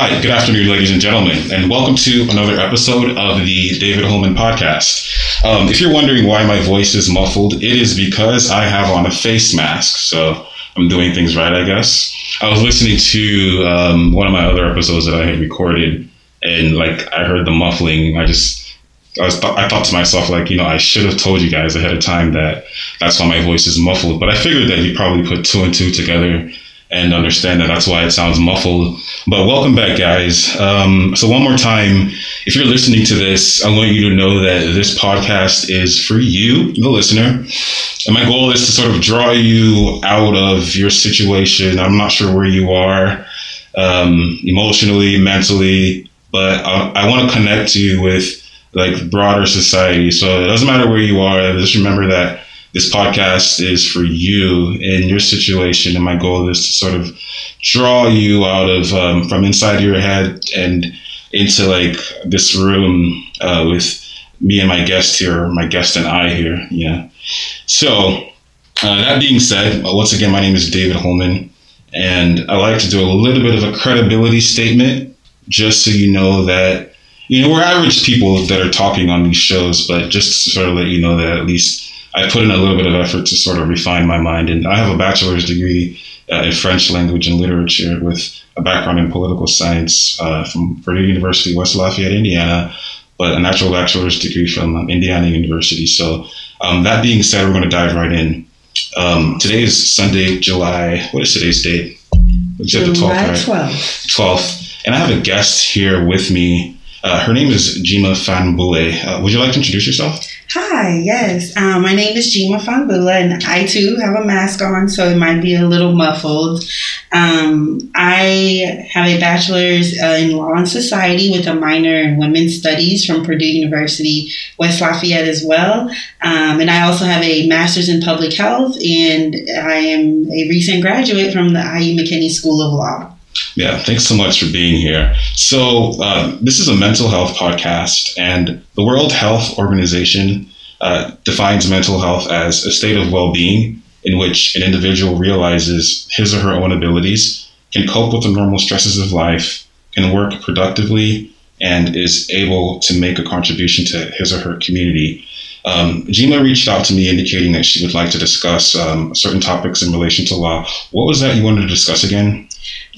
Hi, good afternoon, ladies and gentlemen, and welcome to another episode of the David Holman podcast. Um, if you're wondering why my voice is muffled, it is because I have on a face mask, so I'm doing things right, I guess. I was listening to um, one of my other episodes that I had recorded, and like I heard the muffling. I just I was th- I thought to myself like you know I should have told you guys ahead of time that that's why my voice is muffled. But I figured that you probably put two and two together and understand that that's why it sounds muffled. But welcome back, guys. Um, so, one more time, if you're listening to this, I want you to know that this podcast is for you, the listener. And my goal is to sort of draw you out of your situation. I'm not sure where you are um, emotionally, mentally, but I, I want to connect you with like broader society. So, it doesn't matter where you are, just remember that this podcast is for you in your situation. And my goal is to sort of draw you out of um, from inside your head and into like this room uh, with me and my guest here, my guest and I here. Yeah. So, uh, that being said, uh, once again, my name is David Holman, and I like to do a little bit of a credibility statement just so you know that, you know, we're average people that are talking on these shows, but just to sort of let you know that at least I put in a little bit of effort to sort of refine my mind. And I have a bachelor's degree uh, in French language and literature with a background in political science uh, from Purdue University, West Lafayette, Indiana, but a natural bachelor's degree from um, Indiana University. So, um, that being said, we're going to dive right in. Um, today is Sunday, July. What is today's date? July 12th. 12th. And I have a guest here with me. Uh, her name is Jima Fahnbulleh. Uh, would you like to introduce yourself? Hi, yes. Um, my name is Jima Fahnbulleh, and I too have a mask on, so it might be a little muffled. Um, I have a bachelor's uh, in law and society with a minor in women's studies from Purdue University, West Lafayette as well. Um, and I also have a master's in public health, and I am a recent graduate from the IU McKinney School of Law. Yeah, thanks so much for being here. So, uh, this is a mental health podcast, and the World Health Organization uh, defines mental health as a state of well being in which an individual realizes his or her own abilities, can cope with the normal stresses of life, can work productively, and is able to make a contribution to his or her community. Um, Jima reached out to me indicating that she would like to discuss um, certain topics in relation to law. What was that you wanted to discuss again?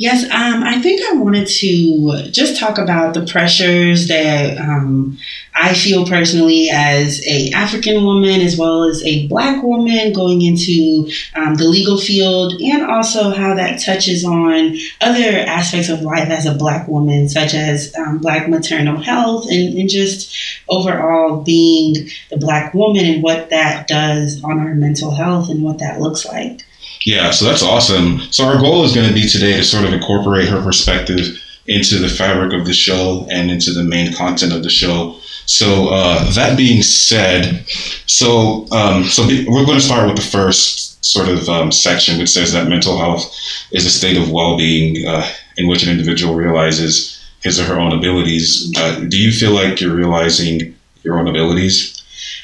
Yes, um, I think I wanted to just talk about the pressures that um, I feel personally as a African woman as well as a Black woman going into um, the legal field, and also how that touches on other aspects of life as a Black woman, such as um, Black maternal health and, and just overall being the Black woman and what that does on our mental health and what that looks like. Yeah, so that's awesome. So our goal is going to be today to sort of incorporate her perspective into the fabric of the show and into the main content of the show. So uh, that being said, so um, so we're going to start with the first sort of um, section, which says that mental health is a state of well-being uh, in which an individual realizes his or her own abilities. Uh, do you feel like you're realizing your own abilities?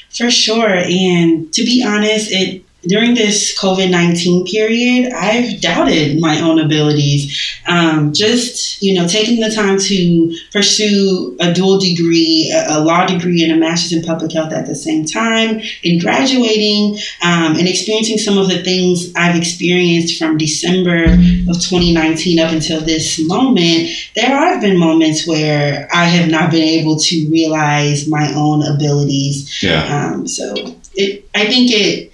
For sure, and to be honest, it during this COVID 19 period, I've doubted my own abilities. Um, just, you know, taking the time to pursue a dual degree, a, a, law degree, and a master's in public health at the same time, and graduating um, and experiencing some of the things I've experienced from December of 2019 up until this moment, there have been moments where I have not been able to realize my own abilities. Yeah. Um, so it, I think it,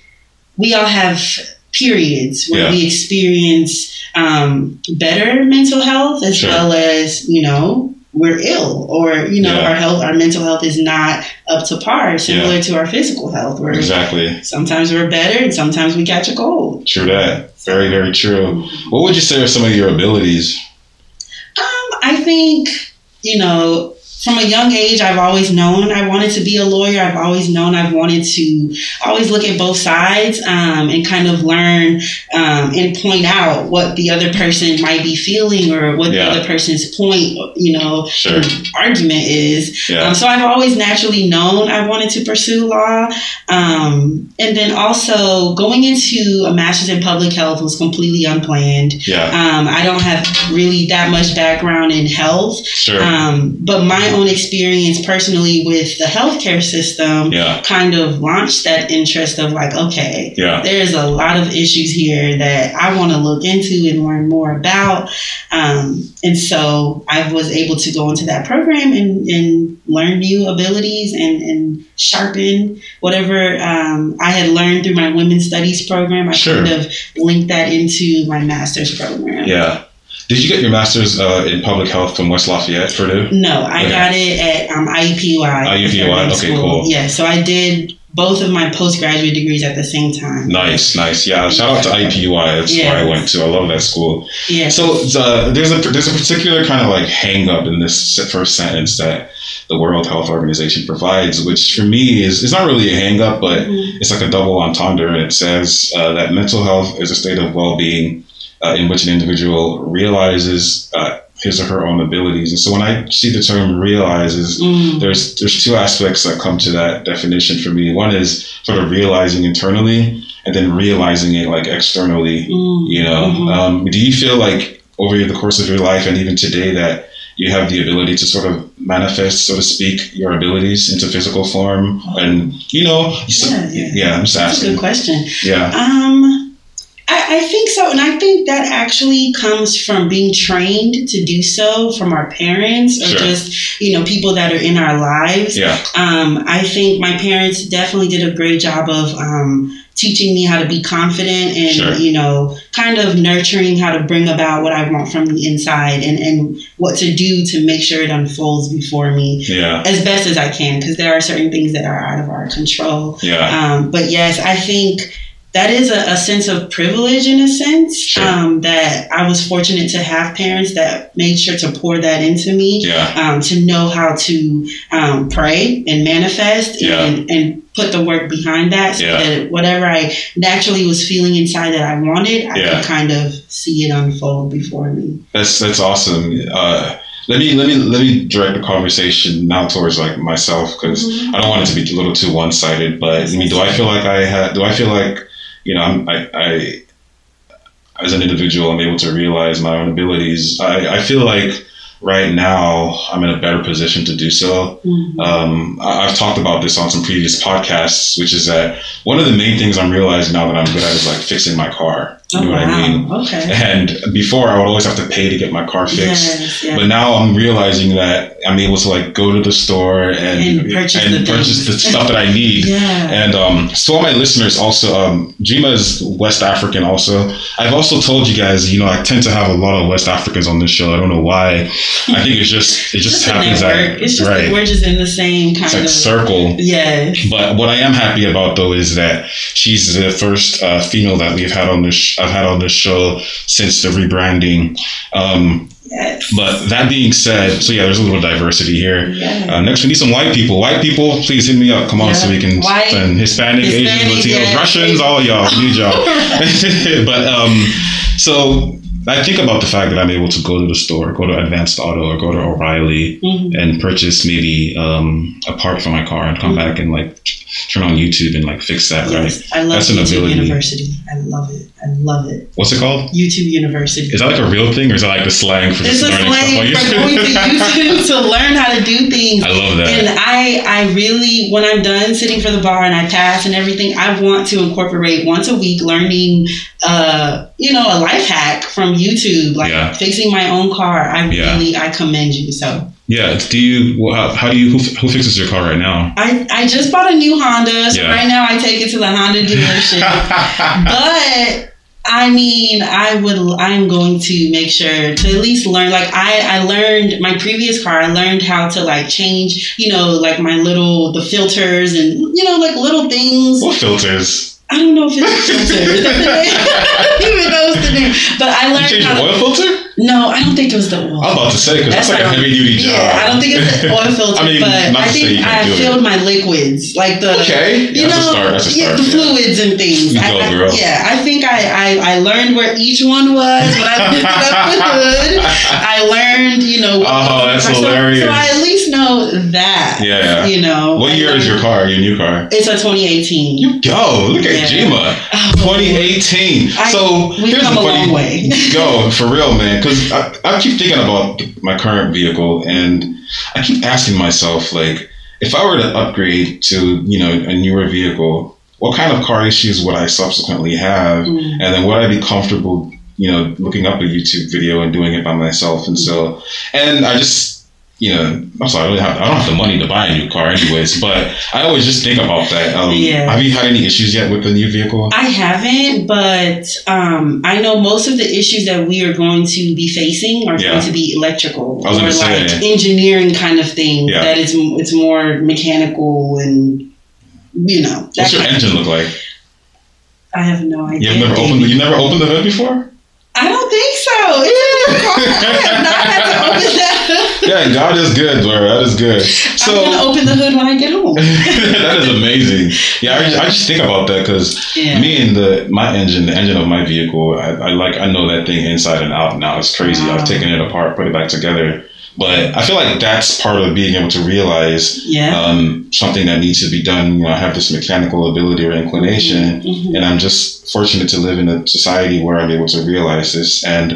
we all have periods where yeah. we experience um, better mental health as sure. well as you know we're ill or you know yeah. our health our mental health is not up to par similar yeah. to our physical health where exactly sometimes we're better and sometimes we catch a cold true that very very true what would you say are some of your abilities um, i think you know from a young age, I've always known I wanted to be a lawyer. I've always known I've wanted to always look at both sides um, and kind of learn um, and point out what the other person might be feeling or what Yeah. the other person's point, you know, Sure. argument is. Yeah. Um, so I've always naturally known I wanted to pursue law. Um, and then also going into a master's in public health was completely unplanned. Yeah. Um, I don't have really that much background in health, Sure. um, but my own experience personally with the healthcare system yeah. kind of launched that interest of like, okay, Yeah. there's a lot of issues here that I want to look into and learn more about. Um, and so I was able to go into that program and, and learn new abilities and, and sharpen whatever um, I had learned through my women's studies program. I Sure. kind of linked that into my master's program. Yeah. Did you get your master's uh, in public health from West Lafayette, Purdue? No, I Okay. got it at um, IUPUI. IUPUI, okay, School. cool. Yeah, so I did both of my postgraduate degrees at the same time. Nice, nice. Yeah, shout out to IUPUI. That's where I went to. I love that school. Yeah. So uh, there's a there's a particular kind of like hang up in this first sentence that the World Health Organization provides, which for me is it's not really a hang up, but Mhm. it's like a double entendre. And it says uh, that mental health is a state of well being uh, in which an individual realizes uh, his or her own abilities. And so when I see the term realizes, Mm. there's there's two aspects that come to that definition for me. One is sort of realizing internally, and then realizing it like externally. Mm. You know, Mhm. um, do you feel like over the course of your life and even today that you have the ability to sort of manifest, so to speak, your abilities into physical form? And you know, so- Yeah, yeah. I'm just That's a good question. Yeah, Um, I, I think so, and I think that actually comes from being trained to do so from our parents or Sure. just you know people that are in our lives. yeah, Um, I think my parents definitely did a great job of um, teaching me how to be confident and Sure. you know kind of nurturing how to bring about what I want from the inside and and what to do to make sure it unfolds before me yeah, as best as I can because there are certain things that are out of our control. yeah, Um, but yes, I think that is a, a sense of privilege in a sense Sure. um, that I was fortunate to have parents that made sure to pour that into me. yeah, Um, to know how to um, pray and manifest Yeah. and, and put the work behind that so Yeah. that whatever I naturally was feeling inside that I wanted, I could kind of see it unfold before me. that's that's awesome. Uh, let me let me let me direct the conversation now towards like myself because I don't want it to be a little too one sided. But I mean, do I feel like I had? Do I feel like you know I'm, I I as an individual I'm able to realize my own abilities? I I feel like right now I'm in a better position to do so. Mhm. Um, I, I've talked about this on some previous podcasts, which is that one of the main things I'm realizing now that I'm good at is like fixing my car. You Oh, know what wow. I mean? Okay. And before I would always have to pay to get my car fixed. Yes, yeah. But now I'm realizing that I'm able to like go to the store and And purchase the purchase the stuff that I need. yeah. And um, so all my listeners also, um, Jima is West African also. I've also told you guys, you know, I tend to have a lot of West Africans on this show. I don't know why. I think it's just, it just Just happens that, it's just right. like we're just in the same kind like of circle. Yes. But what I am happy about though is that she's the first uh, female that we've had on this. Sh- I've had on this show since the rebranding. Um, Yes. but that being said, so yeah, there's a little diversity here. Yeah. Uh, next, we need some white people. White people, please hit me up. Come on, so we can White, send Hispanic, Asians, Hispanic, Latinos, yeah. Russians, all y'all. Need y'all. but um, so I think about the fact that I'm able to go to the store, go to Advance Auto, or go to O'Reilly Mhm. and purchase maybe um, a part for my car and come Mhm. back and like turn on YouTube and like fix that. Right? Yes. I love That's an YouTube ability. University. I love it. Love it. What's it called? YouTube University. Is that like a real thing, or is that like the slang for It's just a learning slang stuff for going to YouTube? YouTube to learn how to do things. I love that. And I, I really, when I'm done sitting for the bar and I pass and everything, I want to incorporate once a week learning, uh, you know, a life hack from YouTube, like Yeah. fixing my own car. I Yeah. really, I commend you. So Yeah. Do you? How, how do you? Who, who fixes your car right now? I, I just bought a new Honda. So Yeah. right now I take it to the Honda dealership. but I mean, I would. I'm going to make sure to at least learn. Like I, I learned my previous car. I learned how to like change. You know, like my little the filters and you know like little things. what filters? I don't know if it's a filter. Is that the name? Even though it's the name. But I You learned changed how your to- oil filter? No, I don't think it was the oil. I'm about to say because that's, like a heavy duty job. Yeah, I don't think it's the oil filter, I mean, but not I to say you think can't I do it. filled my liquids, like the Okay, you that's a know, start, that's a yeah, the yeah. fluids and things. You I, go, I- girl. yeah, I think I, I I learned where each one was when I picked up the hood. I learned, you know. Oh, that's so, hilarious. So I at least know that. Yeah. You know. What year is your car? Your new car? It's a 2018. You go. Look at Yeah. Jima. Oh, 2018. I- so we've here's come the a funny. long way. Yo, for real, man. Because I, I keep thinking about my current vehicle, and I keep asking myself, like, if I were to upgrade to, you know, a newer vehicle, what kind of car issues would I subsequently have, Mm. and then would I be comfortable, you know, looking up a YouTube video and doing it by myself? And so, and I just. You know, I'm sorry, I don't, have, I don't have the money to buy a new car, anyways. But I always just think about that. Um, Yeah. Have you had any issues yet with the new vehicle? I haven't, but um, I know most of the issues that we are going to be facing are Yeah. going to be electrical I was or say. like engineering kind of thing. Yeah. That is, it's more mechanical and you know. What's your engine look like? I have no idea. You've never opened. You never opened the hood before. I don't think so. It's a new car. I have not had to open that. Yeah, God is good, bro. That is good. So I'm gonna open the hood when I get home. that is amazing. Yeah, I, just- I just think about that because Yeah. me and the my engine, the engine of my vehicle, I, I like I know that thing inside and out now. It's crazy. Wow. I've taken it apart, put it back together. But I feel like that's part of being able to realize Yeah. um, something that needs to be done. You know, I have this mechanical ability or inclination, Mhm. and I'm just fortunate to live in a society where I'm able to realize this. And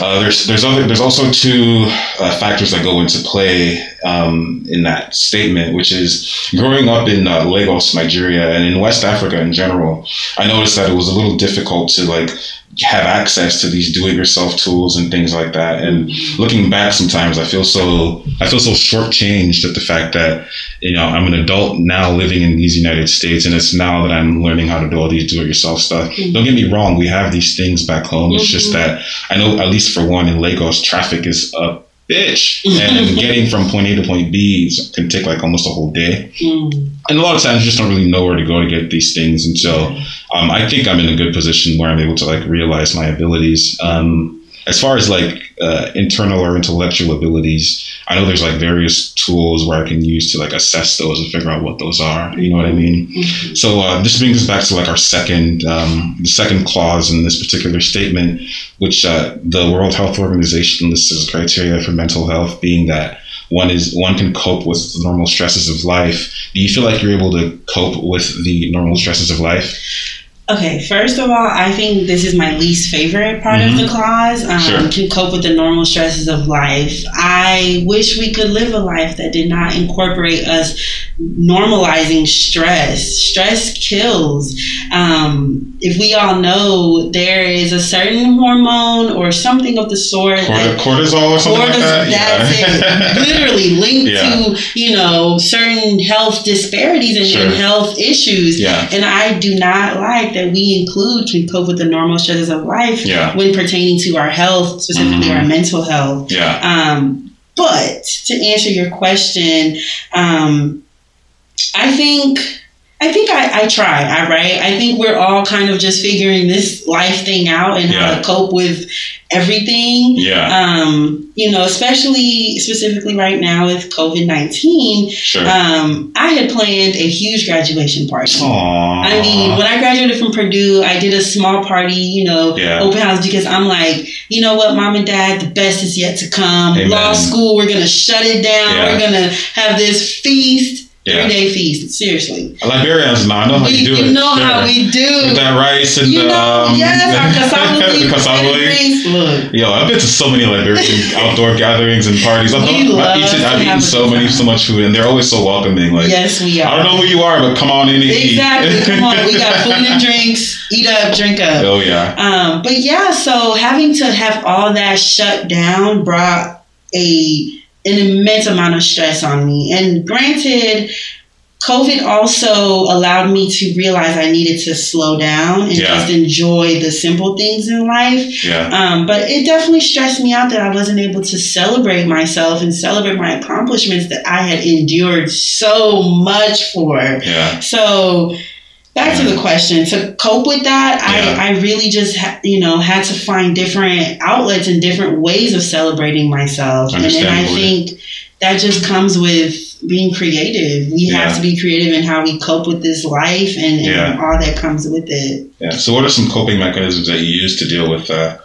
uh, there's there's other there's also two uh, factors that go into play um, in that statement, which is growing up in uh, Lagos, Nigeria, and in West Africa in general. I noticed that it was a little difficult to like have access to these do-it-yourself tools and things like that. And looking back, sometimes I feel so I feel so shortchanged at the fact that you know I'm an adult now living in these United States, and it's now that I'm learning how to do all these do-it-yourself stuff. Mhm. Don't get me wrong, we have these things back home. It's just Mhm. that I know at least for one in Lagos, traffic is a bitch, and getting from point A to point B is, can take like almost a whole day. Mm. And a lot of times, you just don't really know where to go to get these things. And so, um, I think I'm in a good position where I'm able to like realize my abilities. Um, as far as like uh, internal or intellectual abilities, I know there's like various tools where I can use to like assess those and figure out what those are. You know what I mean? Mhm. So uh, this brings us back to like our second, um, the second clause in this particular statement, which uh, the World Health Organization lists as criteria for mental health, being that one is one can cope with the normal stresses of life. Do you feel like you're able to cope with the normal stresses of life? Okay, first of all, I think this is my least favorite part of the clause. Um, Sure. To cope with the normal stresses of life. I wish we could live a life that did not incorporate us normalizing stress. Stress kills. Um, if we all know there is a certain hormone or something of the sort that Corti- cortisol or something like Cortisol, that? that's Yeah. it. Literally linked Yeah. to, you know, certain health disparities and, Sure. health issues. yeah. And I do not like that we include can cope with the normal stresses of life Yeah. when pertaining to our health, specifically Mhm. our mental health. Yeah. Um, but to answer your question, um, I think I think I, I try. I right. I think we're all kind of just figuring this life thing out and how to cope with everything. Yeah. Um, you know, especially specifically right now with COVID nineteen. Sure. Um, I had planned a huge graduation party. Aww. I mean, when I graduated from Purdue, I did a small party, you know, Yeah. open house because I'm like, you know what, mom and dad, the best is yet to come. Amen. Law school, we're gonna shut it down. Yeah. We're gonna have this feast, Yeah. three day feast. Seriously, Liberians, now I know how we, you do you it. know how we do. With that rice and you the, know, um, yes, our cassava the cassava drinks. Look, Yo, I've been to so many Liberian outdoor gatherings and parties. I've, We I've love eaten, to I've eaten so many, so much food, and they're always so welcoming. Like, yes, we are. I don't know who you are, but come on in and eat. Exactly. Come on, we got food and drinks. Eat up, drink up. oh yeah, Um, but yeah, so having to have all that shut down brought a an immense amount of stress on me. And granted, COVID also allowed me to realize I needed to slow down and Yeah. just enjoy the simple things in life. yeah, Um, but it definitely stressed me out that I wasn't able to celebrate myself and celebrate my accomplishments that I had endured so much for. yeah. So, back to the question to cope with that Yeah. i i really just ha- you know had to find different outlets and different ways of celebrating myself and then i think that just comes with being creative we Yeah. have to be creative in how we cope with this life and, and Yeah. all that comes with it Yeah. So, what are some coping mechanisms that you use to deal with uh,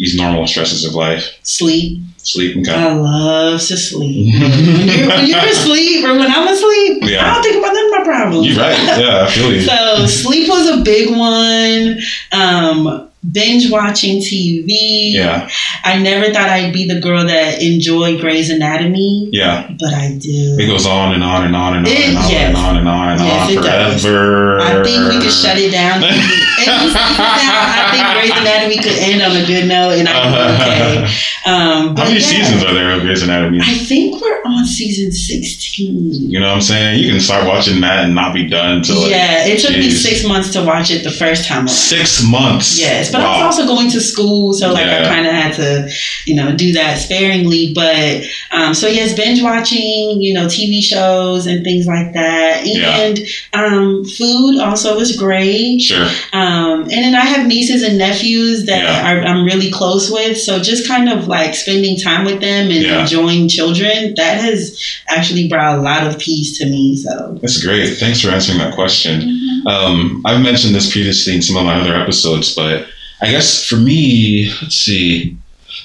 these normal stresses of life? sleep Sleep. Okay. i love to sleep when you're, when you're asleep or when i'm asleep Yeah. i don't think about none of my problems You're right. Yeah, I feel you. So sleep was a big one. Um, binge watching TV. Yeah. I never thought I'd be the girl that enjoyed Grey's Anatomy, Yeah. but I do. It goes on and on and on and on It- and on yes. and on and on and Yes, on does. forever. I think we could shut it down. Any season now, I think Grey's Anatomy could end on a good note, and I'd be okay. Um, How many yeah, seasons are there of Grey's Anatomy? I think we're on season sixteen. You know what I'm saying? You can start watching that and not be done until like yeah, it took me six months to watch it the first time around. six months. Yes, but I was also going to school, so like I kind of had to, you know, do that sparingly. But um, so yes, binge watching, you know, TV shows and things like that, Yeah. and um, food also is great. Sure. Um, and then I have nieces and nephews that Yeah. are, I'm really close with, so just kind of like spending time with them and Yeah. enjoying children that has actually brought a lot of peace to me. So. That's great. Thanks for answering that question. Um, I've mentioned this previously in some of my other episodes, but I guess for me, let's see,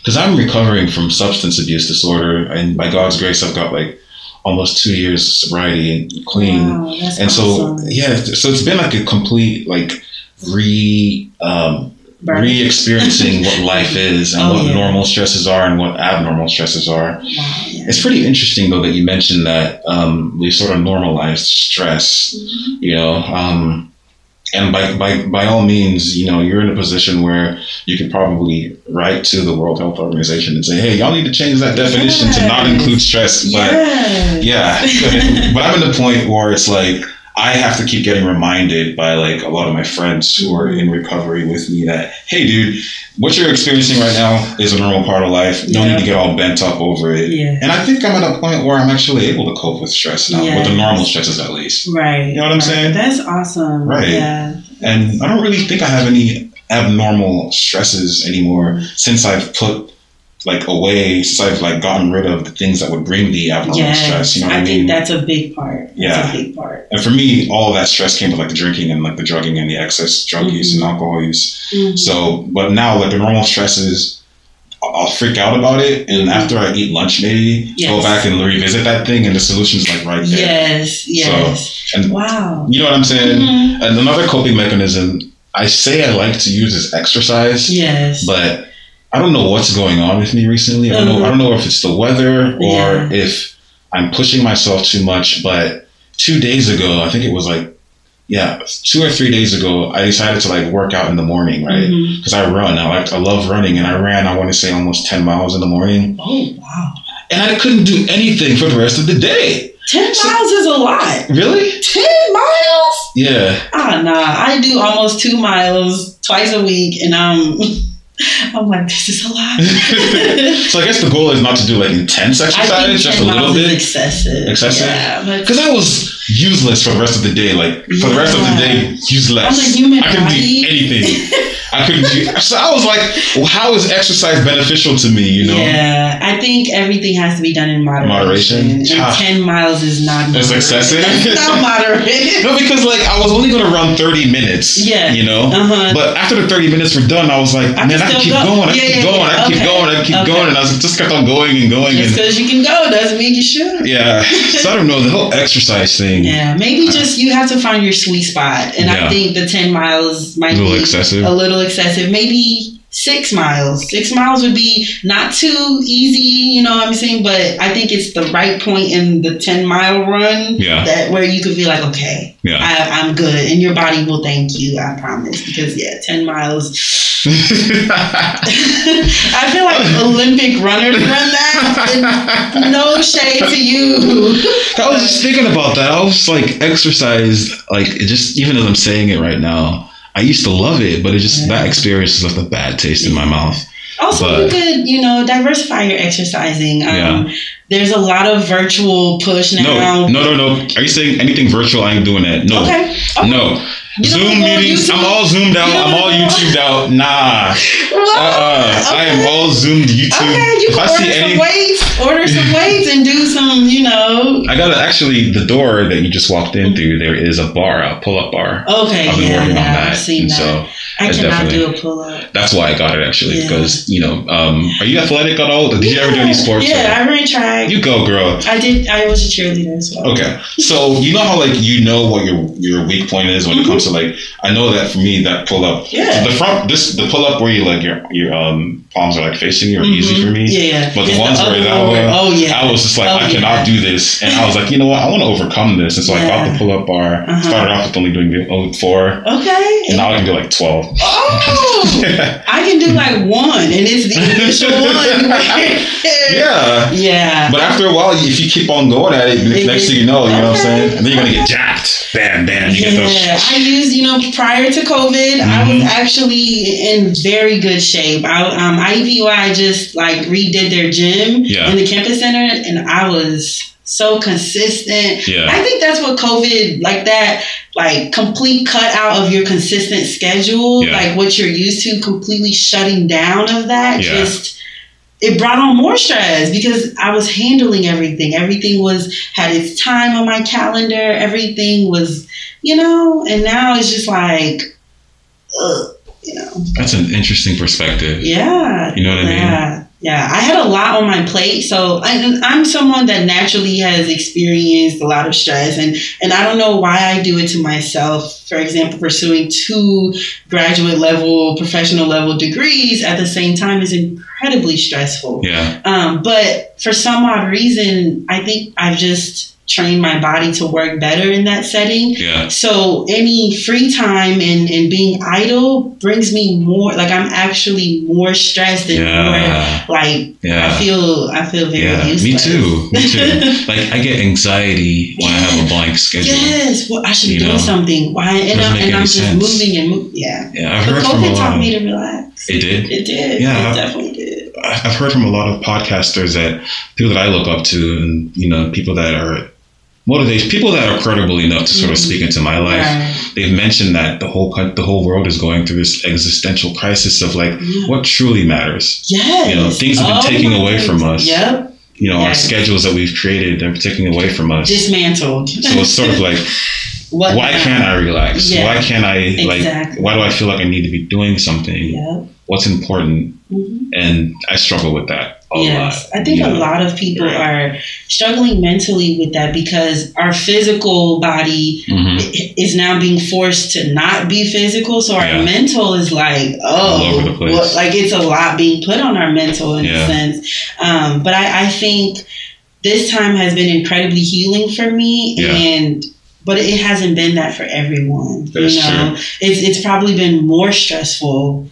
because I'm recovering from substance abuse disorder, and by God's grace, I've got like almost two years of sobriety and clean. Wow, and so, yeah, so it's been like a complete like re um, Re-experiencing what life is and Oh, what yeah. normal stresses are and what abnormal stresses are. Wow, yeah. It's pretty interesting though that you mentioned that um, we sort of normalized stress. Mhm. You know, um, and by, by by all means, you know, you're in a position where you could probably write to the World Health Organization and say, "Hey, y'all need to change that definition to not include stress." But Yes. yeah, but I'm in the point where it's like I have to keep getting reminded by like a lot of my friends who are in mm-hmm. recovery with me that, hey, dude, what you're experiencing right now is a normal part of life. No Yeah. need to get all bent up over it. Yeah. And I think I'm at a point where I'm actually able to cope with stress now, with the normal stresses at least. Right. You know what I'm right. saying? That's awesome. Right. Yeah. And I don't really think I have any abnormal stresses anymore since I've put like away, since I've like gotten rid of the things that would bring the abnormal Yes. stress. You know what I I, think mean? that's a big part. That's Yeah. a big part. And for me, all that stress came with like the drinking and like the drugging and the excess drug use and Mhm. alcohol use. Mhm. So, but now like the normal stresses, I'll I'll freak out about it, and Mhm. after I eat lunch, maybe go back and revisit that thing, and the solution's like right there. Yes. Yes. and- wow. You know what I'm saying? Mhm. And another coping mechanism I say I like to use is exercise, Yes. but I don't know what's going on with me recently. I don't know. Mhm. I don't know if it's the weather or Yeah. if I'm pushing myself too much. But two days ago, I think it was like, yeah, two or three days ago, I decided to like work out in the morning, right? Because I run. I like I love running, and I ran. I want to say almost ten miles in the morning, Oh wow. and I couldn't do anything for the rest of the day. Ten So- miles is a lot. Really? Ten miles? Yeah. Ah nah. I do almost two miles twice a week, and I'm. I'm like, this is a lot. so I guess the goal is not to do like intense exercise, just a little bit. excessive. Excessive? Yeah, Because I was useless for the rest of the day. Like for the rest of the day, useless. On the human I can't body. do anything. I couldn't do. So I was like, well, how is exercise beneficial to me? You know, Yeah, I think everything has to be done in moderation. Moderation? And Ah. ten miles is not. It's excessive? That's not moderate. no, because like I was only going to run thirty minutes. Yeah. you know. Uh huh. But after the 30 minutes were done, I was like, I man, I can keep go. going. I Yeah, keep yeah, going. I yeah. can keep going. I can keep Okay. going. And I was just kept on going and going. Just because you can go doesn't mean you should. yeah. So I don't know. The whole exercise thing. Yeah, maybe just you have to find your sweet spot, and. I think the ten miles might be A little be excessive. a little excessive. Maybe six miles. Six miles would be not too easy, you know what I'm saying? But I think it's the right point in the ten mile run Yeah. that where you could be like, okay, Yeah. I, I'm good, and your body will thank you. I promise. Because yeah, ten miles. I feel like Olympic runners run that. no shade to you. I was just thinking about that. I was like, exercise, like, it just, even as I'm saying it right now, I used to love it, but it just, that Yeah. experience left a bad taste in my mouth. Also, But- you could, you know, diversify your exercising. Um, Yeah. There's a lot of virtual push No, now. no, no, no. Are you saying anything virtual? I ain't doing that. No. Okay. okay. No. You Zoom meetings. I'm all zoomed out. I'm all YouTubed out. Nah. What? Uh-uh. I am all zoomed YouTube. Okay, you if I can see order any, some weights, order some weights, and do some, you know. I gotta actually the door that you just walked in through. There is a bar, a pull up bar. Okay, I've been yeah, working on that, I've seen and that. so I I cannot do a pull up. that's why I got it actually Yeah. because you know, um, are you athletic at all? Did you ever do any sports? Yeah, or- I ran track. you go, girl. I did. I was a cheerleader as well. Okay, so you know how like you know what your your weak point is when it comes to like I know that for me that pull up. Yeah. the front this the pull up where you like your your um palms are like facing you are easy Mhm. for me. Yeah, yeah. But the It's ones where other that one one, where- oh yeah, I was just like, Oh, I yeah. cannot do this. And I was like, you know what? I want to overcome this. And so I got the pull up bar. Uh-huh. Started off with only doing the oh, four. okay. And now I can do like 12. oh, yeah. I can do like one, and it's the initial one. yeah. Yeah. But after a while, if you keep on going at it, It next thing you know, you know what I'm saying? And then you're going to get jacked. Bam, bam. You get Yeah, those. I used, you know, prior to COVID, I was Mhm. actually in very good shape. I, um, IUPUI just like redid their gym Yeah. in the campus center, and I was so consistent. Yeah. I think that's what COVID, like that, like complete cut out of your consistent schedule, Yeah. like what you're used to, completely shutting down of that, Yeah. just it brought on more stress because I was handling everything. Everything was had its time on my calendar. Everything was, you know, and now it's just like, ugh, you know, That's an interesting perspective. yeah. You know what I mean? Yeah. Yeah, I had a lot on my plate, so I, I'm someone that naturally has experienced a lot of stress, and and I don't know why I do it to myself. For example, pursuing two graduate level, professional level degrees at the same time is incredibly stressful. Yeah. Um, but for some odd reason, I think I've just trained my body to work better in that setting. Yeah. So any free time and, and being idle brings me more like I'm actually more stressed and Yeah. more like I feel I feel very Yeah. useless. Me too. Me too. like, I get anxiety when I have a blank schedule. Yes, well, I should You be doing know? something. Why? And, Doesn't I'm, make and any I'm just sense. moving and move. Yeah. Yeah. I've But heard from a COVID lot taught me to relax. It did. It did. Yeah. It definitely did. I've heard from a lot of podcasters that people that I look up to, and you know, people that are motivated, people that are credible enough to sort of speak into my life. Right. They've mentioned that the whole the whole world is going through this existential crisis of like Yeah. what truly matters. Yes. You know, things have been Oh taken away from us. Yep. You know, our schedules that we've created they're taking away from us. Dismantled. so it's sort of like, what why now? can't I relax? Yeah. Why can't I like? Why do I feel like I need to be doing something? Yep. What's important? Mhm. And I struggle with that Yes, lot. I think you a lot of people Right. are struggling mentally with that because our physical body Mhm. is now being forced to not be physical. So our Yeah. mental is like, oh, All over the place. what- like it's a lot being put on our mental in Yeah. a sense. Um, but I, I think this time has been incredibly healing for me, Yeah. and but it hasn't been that for everyone. That's you know, it's it's probably been more stressful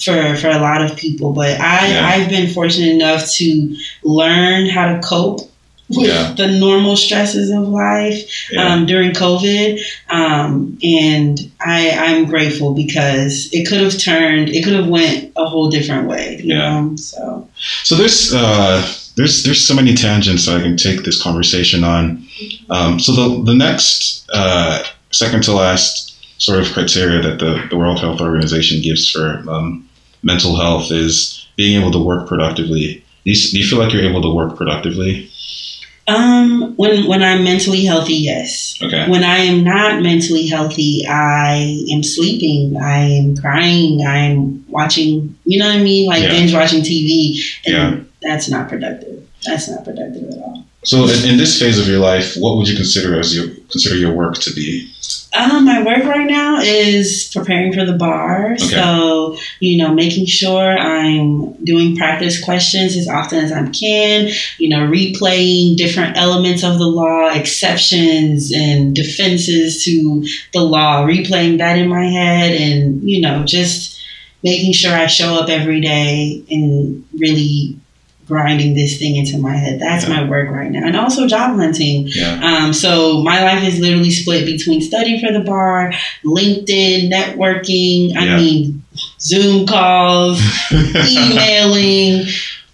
for for a lot of people. But I Yeah. I've been fortunate enough to learn how to cope with Yeah. the normal stresses of life Yeah. um, during COVID, um, and I I'm grateful because it could have turned it could have went a whole different way. You Yeah. know, so So there's uh, there's there's so many tangents I can take this conversation on. Um, so the the next uh, second to last sort of criteria that the, the World Health Organization gives for um, mental health is being able to work productively. Do you, do you feel like you're able to work productively? um, when when I'm mentally healthy, yes. Okay. When I am not mentally healthy, I am sleeping, I am crying, I'm watching, you know what I mean? Like Yeah. binge watching TV. And Yeah. that's not productive. That's not productive at all. So in, in this phase of your life, what would you consider as your consider your work to be? Um, my work right now is preparing for the bar. So, you know, making sure I'm doing practice questions as often as I can, you know, replaying different elements of the law, exceptions and defenses to the law, replaying that in my head and, you know, just making sure I show up every day and really grinding this thing into my head. That's Yeah. my work right now. And also job hunting. Yeah. Um, so my life is literally split between studying for the bar, LinkedIn, networking. I Yeah. mean, Zoom calls, emailing,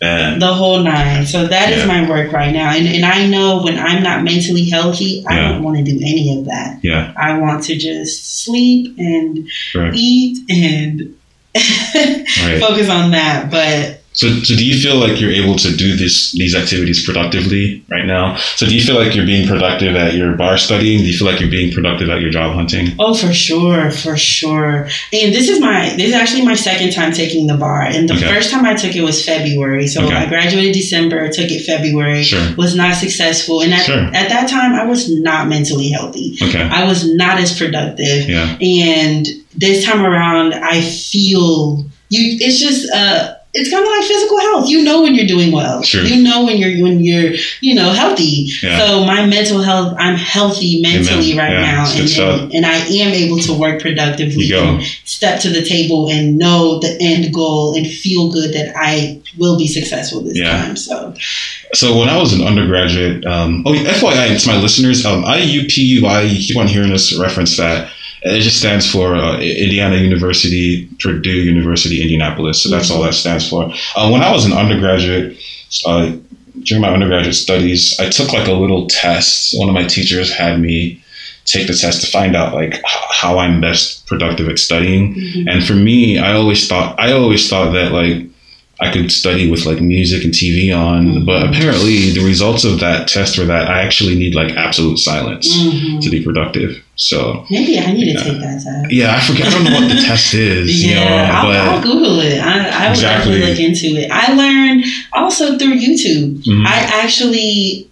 And the whole nine. So that is Yeah. my work right now. And, and I know when I'm not mentally healthy, I Yeah. don't want to do any of that. yeah, I want to just sleep and right, eat and right. focus on that. But So, so do you feel like you're able to do this these activities productively right now? So, do you feel like you're being productive at your bar studying? Do you feel like you're being productive at your job hunting? oh, for sure, for sure. And this is my this is actually my second time taking the bar. And the Okay. first time I took it was February. So Okay. I graduated December, took it February. Sure. Was not successful. And at, Sure. at that time I was not mentally healthy. Okay. I was not as productive. Yeah. And this time around, I feel you. It's just uh, it's kind of like physical health. You know when you're doing well. Sure. You know when you're when you're you know healthy. Yeah. So my mental health, I'm healthy mentally Amen. right Yeah, now, and, and and I am able to work productively. And step to the table and know the end goal and feel good that I will be successful this Yeah. time. So So when I was an undergraduate, um, oh, FYI, to my listeners, um, IUPUI, you keep on hearing this reference that it just stands for uh, Indiana University, Purdue University, Indianapolis. So that's all that stands for. Uh, when I was an undergraduate, uh, during my undergraduate studies, I took like a little test. One of my teachers had me take the test to find out like h- how I'm best productive at studying. mhm. And for me, I always thought I always thought that like I could study with like music and TV on, but apparently the results of that test were that I actually need like absolute silence Mhm. to be productive. So maybe I need to take that test. yeah, I forget. I don't know what the test is. you know, Yeah, I'll, but I'll Google it. I, I will Exactly. definitely look into it. I learned also through YouTube. Mhm. I actually,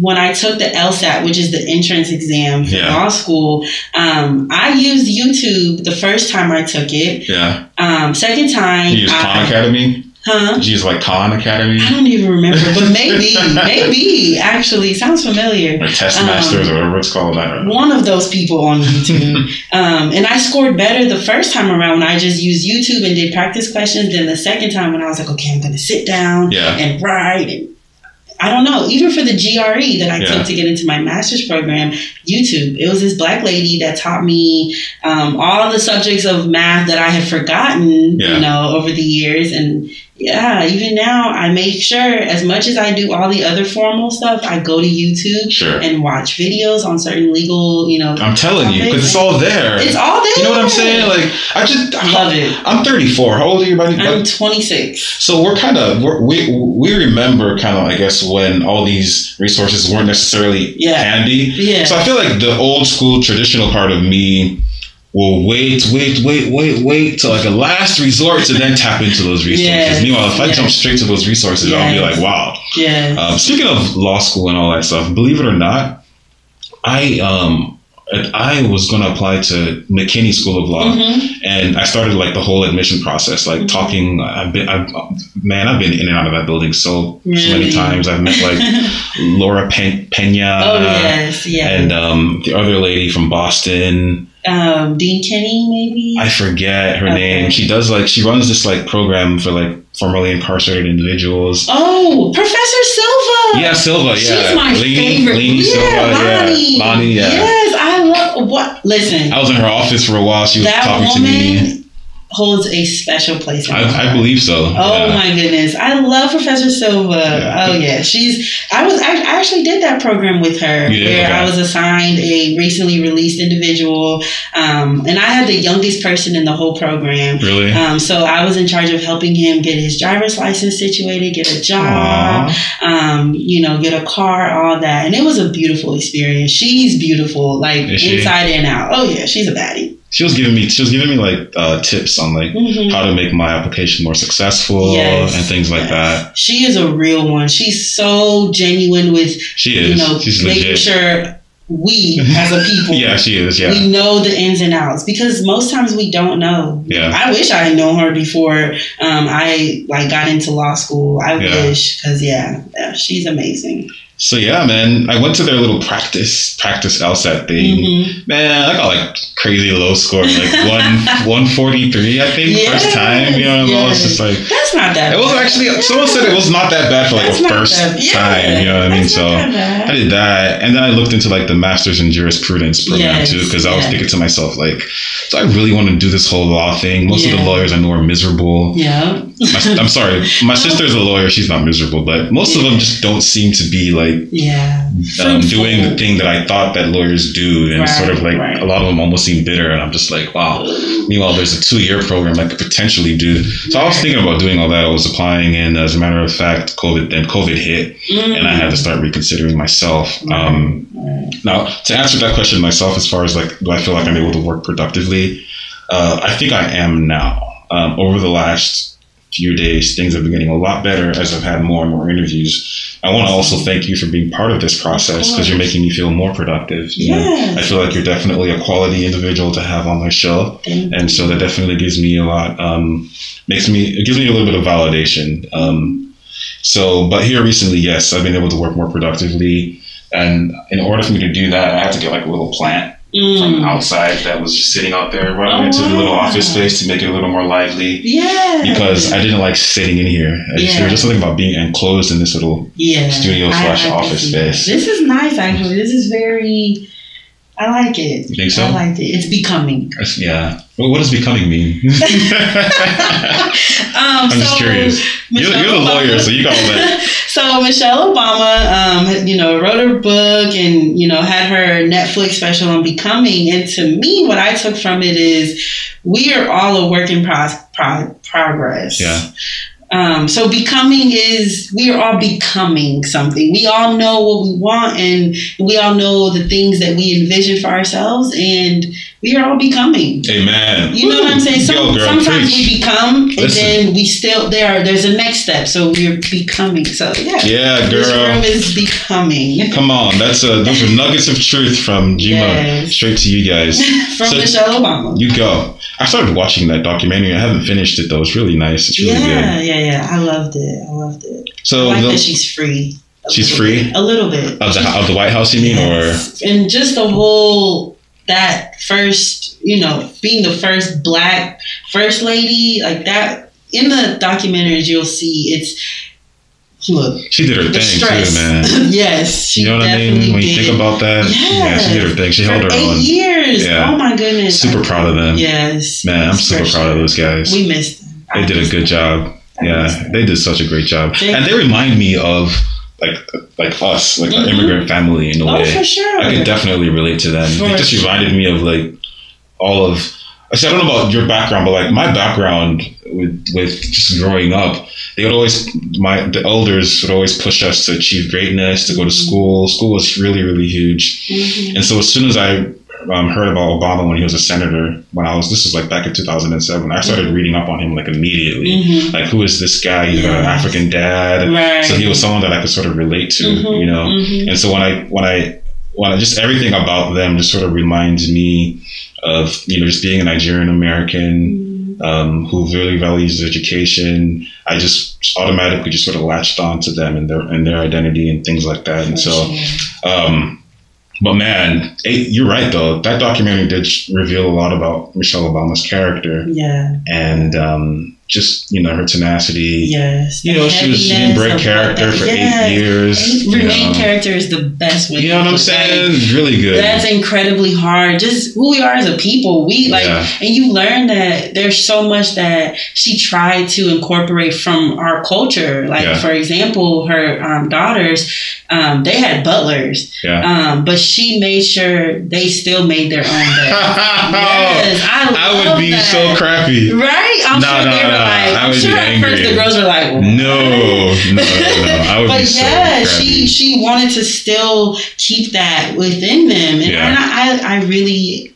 when I took the LSAT, which is the entrance exam for Yeah. law school, um, I used YouTube the first time I took it. yeah, Um, second time, you use Khan Academy. Huh? Use like Khan Academy I don't even remember, but maybe, maybe actually sounds familiar. or Test Um, Masters or whatever it's called. I don't know. One of those people on YouTube. um, and I scored better the first time around when I just used YouTube and did practice questions than the second time when I was like, okay, I'm going to sit down Yeah, and write. And I don't know, even for the GRE that I Yeah. took to get into my master's program, YouTube. It was this black lady that taught me um, all the subjects of math that I had forgotten, Yeah. you know, over the years. And yeah, even now, I make sure as much as I do all the other formal stuff, I go to YouTube sure. and watch videos on certain legal, you know, I'm telling you, because it's all there. it's all there. you know what I'm saying? Like I just love it. I'm 34. How old are you, buddy? I'm 26. So we're kind of we we remember kind of I guess when all these resources weren't necessarily Yeah. handy. Yeah. So I feel like the old school traditional part of me will wait, wait, wait, wait, wait till like a last resort to then tap into those resources. Yes, Meanwhile, if I yes. jump straight to those resources, I'll be like, wow. yeah. Um, speaking of law school and all that stuff, believe it or not, I um I was going to apply to McKinney School of Law Mhm. and I started like the whole admission process, like Mhm. talking. I've been, I've, man, I've been in and out of that building so so many times. I've met like Laura Pen- Pena oh yes, yeah. and um, the other lady from Boston. Um, Dean Kenny, maybe. I forget her Okay. name. She does like she runs this like program for like formerly incarcerated individuals. oh, Professor Silva. Yeah, Silva. Yeah, she's my favorite. Yeah, Silva. Lonnie. Yeah, Lonnie. Yeah. Yes, I love what. Listen, I was in her office for a while. She was talking woman to me. Holds a special place in my I, I believe so. Oh yeah. my goodness, I love Professor Silva. Yeah. Oh yeah, she's. I was. I actually did that program with her, did? where. I was assigned a recently released individual, um, and I had the youngest person in the whole program. Really? Um, so I was in charge of helping him get his driver's license situated, get a job, um, you know, get a car, all that. And it was a beautiful experience. She's beautiful, like Is she? inside and out. Oh yeah, she's a baddie. She was giving me she was giving me like uh, tips on like Mhm. how to make my application more successful Yes, and things like yes. that. She is a real one. She's so genuine with She is. you know She's making legit. sure we as a people yeah, she is. Yeah. we know the ins and outs because most times we don't know. Yeah. I wish I had known her before um, I like got into law school. I Yeah. wish because yeah, yeah, she's amazing. So yeah, man, I went to their little practice practice LSAT thing. Mhm. Man, I got like crazy low score, like one one forty three, I think, first time. You know, I was just like, That's not that. it was bad. actually someone said it was not that bad for like That's a first yeah, time. You know what I mean? So. I did that, and then I looked into like the masters in jurisprudence program Yes, too, because I was thinking to myself like, do I really want to do this whole law thing? Most of the lawyers I know are miserable. Yeah, my, I'm sorry, my sister's a lawyer. She's not miserable, but most of them just don't seem to be like yeah um, doing the thing that I thought that lawyers do, and Right, sort of like right. a lot of them almost seem bitter, and I'm just like, wow. Meanwhile, there's a two-year program I could potentially do. So I was thinking about doing all that. I was applying, and as a matter of fact, COVID then COVID hit, Mm. and I had to start reconsidering myself. Um, Right. now, to answer that question myself, as far as like, do I feel like I'm able to work productively? Uh, I think I am now. Um, over the last few days, things have been getting a lot better as I've had more and more interviews. I want to also thank you for being part of this process because you're making me feel more productive. you know? I feel like you're definitely a quality individual to have on my show, and so that definitely gives me a lot. Um, makes me it gives me a little bit of validation. Um, so, but here recently, yes, I've been able to work more productively. And in order for me to do that, I have to get like a little plant from Mm. outside that was just sitting out there right Oh, into the little office space to make it a little more lively. Yeah. Because I didn't like sitting in here. I just, Yeah. There was just something about being enclosed in this little. yeah. studio slash office space. This is nice, actually. This is very. I like it. You think so? I like it. It's becoming. Yeah. Well, what does becoming mean? Um, I'm just curious. You're, you're the lawyer, so you got all that. so Michelle Obama, um, you know, wrote her book and you know had her Netflix special on becoming. And to me, what I took from it is we are all a work in pro- pro- progress. Yeah. Um, so becoming is we are all becoming something. We all know what we want, and we all know the things that we envision for ourselves, and we are all becoming. Amen. You know what I'm saying? Some, Yo, girl, sometimes preach. we become, and Listen. then we still there. There's a next step, so we're becoming. So yeah, Yeah, girl. this room is becoming Come on, that's a those are nuggets of truth from Jima Yes. straight to you guys. from So- Michelle Obama. You go. I started watching that documentary. I haven't finished it though. It's really nice. It's really yeah, good. yeah, yeah. I loved it. I loved it. So I like the, that she's free. She's free? bit. A little bit. of the of the White House, you mean, Yes. and just the whole that first, you know, being the first black first lady, like that in the documentaries you'll see it's look she did her thing stress. too, man. yes, she You know what I mean? When you did. think about that, yeah, she did her thing. She For held her eight own. years. Yeah. Oh my goodness. Super I- proud of them. Yes. Man, I'm super proud of those guys. We missed them. I They did a good them. job. Yeah, they did such a great job, and they remind me of like like us, like our Mhm. immigrant family in a Oh, way. for sure. I could definitely relate to them. For It just reminded me of like all of. Actually, I don't know about your background, but like my background with with just growing up, they would always my the elders would always push us to achieve greatness, to go to Mm-hmm. school. School was really really huge, Mhm. and so as soon as I um, heard about Obama when he was a senator, when I was this is like back in two thousand and seven, I started Mm-hmm. reading up on him like immediately. Mhm. Like who is this guy? He's got an African dad, Right. so he was someone that I could sort of relate to, Mhm, you know. mhm. And so when I when I when I just everything about them just sort of reminds me of you know just being a Nigerian American um, who really values education. I just automatically just sort of latched on to them and their and their identity and things like that. And so, um, but man, it, you're right though. That documentary did reveal a lot about Michelle Obama's character yeah, and um, just you know her tenacity. yes. You know, she was she didn't break character for eight years. you Remain know. character is the best way. You know what I'm saying? It's really good. That's incredibly hard. Just who we are as a people. We like, Yeah. and you learn that there's so much that she tried to incorporate from our culture. Like, Yeah. for example, her um, daughters, um, they had butlers, yeah. um, but she made sure they still made their own bed. yes, I, I would be that. so crappy. Right? I'm No, sure no, no. Uh, like, I I'm sure at first the girls were like, No, no, no, no. I would but be yeah, crappy. she she wanted to still keep that within them, and, Yeah. and I I really.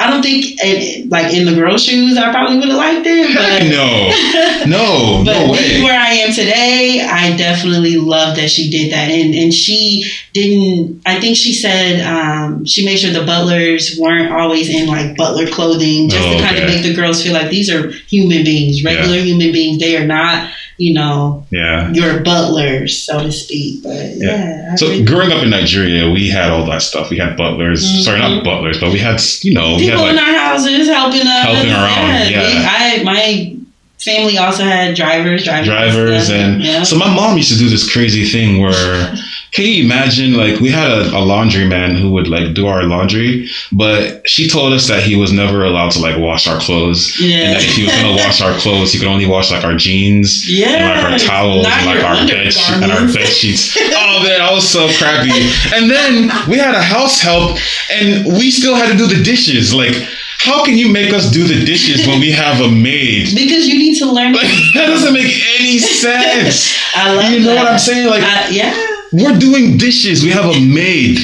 I don't think, eh, like in the girl shoes, I probably would have liked it. But no, no, but no way. where I am today, I definitely love that she did that, and and she didn't. I think she said um, she made sure the butlers weren't always in like butler clothing, just Oh, to kind of make the girls feel like these are human beings, regular human beings. They are not, you know, Yeah. your butlers, so to speak. But yeah, I So really- growing up in Nigeria, we had all that stuff. We had butlers. Mhm. Sorry, not butlers, but we had you know we had people in like our houses helping us, Helping around, yeah. we- I my family also had drivers, drivers, drivers stuff, and yeah. so my mom used to do this crazy thing where can you imagine? Like, we had a, a laundryman who would like do our laundry, but she told us that he was never allowed to like wash our clothes. Yeah. And that if he was gonna wash our clothes, he could only wash like our jeans Yeah. and like our towels Not and like our bed she- and our bed sheets. oh man, I was so crappy. And then we had a house help, and we still had to do the dishes. Like, how can you make us do the dishes when we have a maid? Because you need to learn. Like, that doesn't make any sense. I love You know that. what I'm saying? Like, I- yeah. We're doing dishes. We have a maid.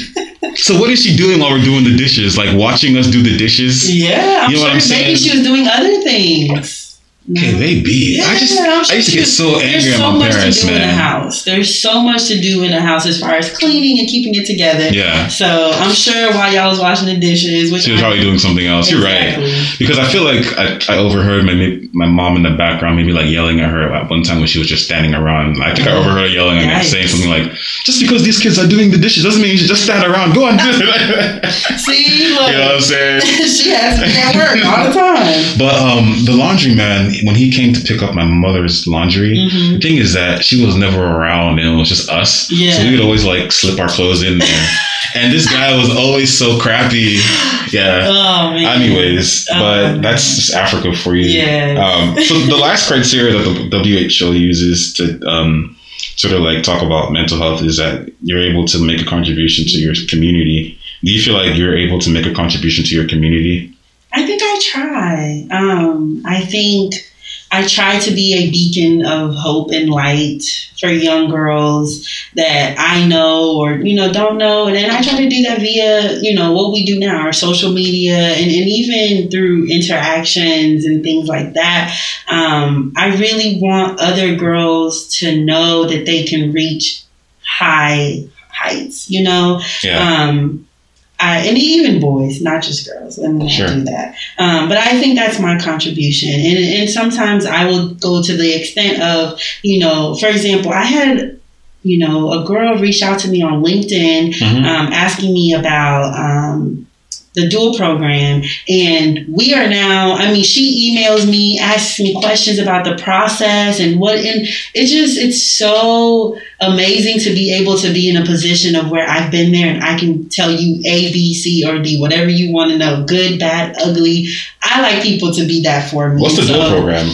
So what is she doing while we're doing the dishes? Like watching us do the dishes? Yeah. I'm You know what I'm saying? maybe she was doing other things. Okay, maybe. I just I'm I used to get so angry There's at so my much parents, to do in a man. house. There's so much to do in a house as far as cleaning and keeping it together. Yeah. So I'm sure while y'all was washing the dishes, which She was I- probably doing something else. You're right. Because I feel like I, I overheard my my mom in the background maybe like yelling at her at one time when she was just standing around. I think I overheard her yelling and saying something like, "Just because these kids are doing the dishes doesn't mean you should just stand around. Go on, do it." See, look, you know what I'm saying? she has to be at work all the time. But um, the laundryman, when he came to pick up my mother's laundry, Mhm. the thing is that she was never around and it was just us. Yeah. So we would always like slip our clothes in there. and this guy was always so crappy. Yeah. Oh man. Anyways, Oh, but man. that's just Africa for you. Yeah. Um, so the last criteria that the WHO uses to um, sort of like talk about mental health is that you're able to make a contribution to your community. Do you feel like you're able to make a contribution to your community? I think I try. Um, I think I try to be a beacon of hope and light for young girls that I know or you know don't know, and then I try to do that via you know what we do now, our social media, and, and even through interactions and things like that. Um, I really want other girls to know that they can reach high heights. You know, Yeah. um, I, and even boys, not just girls. Let me Sure. do that. Um, but I think that's my contribution. And, and sometimes I will go to the extent of, you know, for example, I had, you know, a girl reach out to me on LinkedIn Mhm. um, asking me about um, the dual program. And we are now, I mean, she emails me, asks me questions about the process and what, and it just, it's so amazing to be able to be in a position of where I've been there and I can tell you A, B, C, or D, whatever you want to know, good, bad, ugly. I like people to be that for me. What's the dual So, program?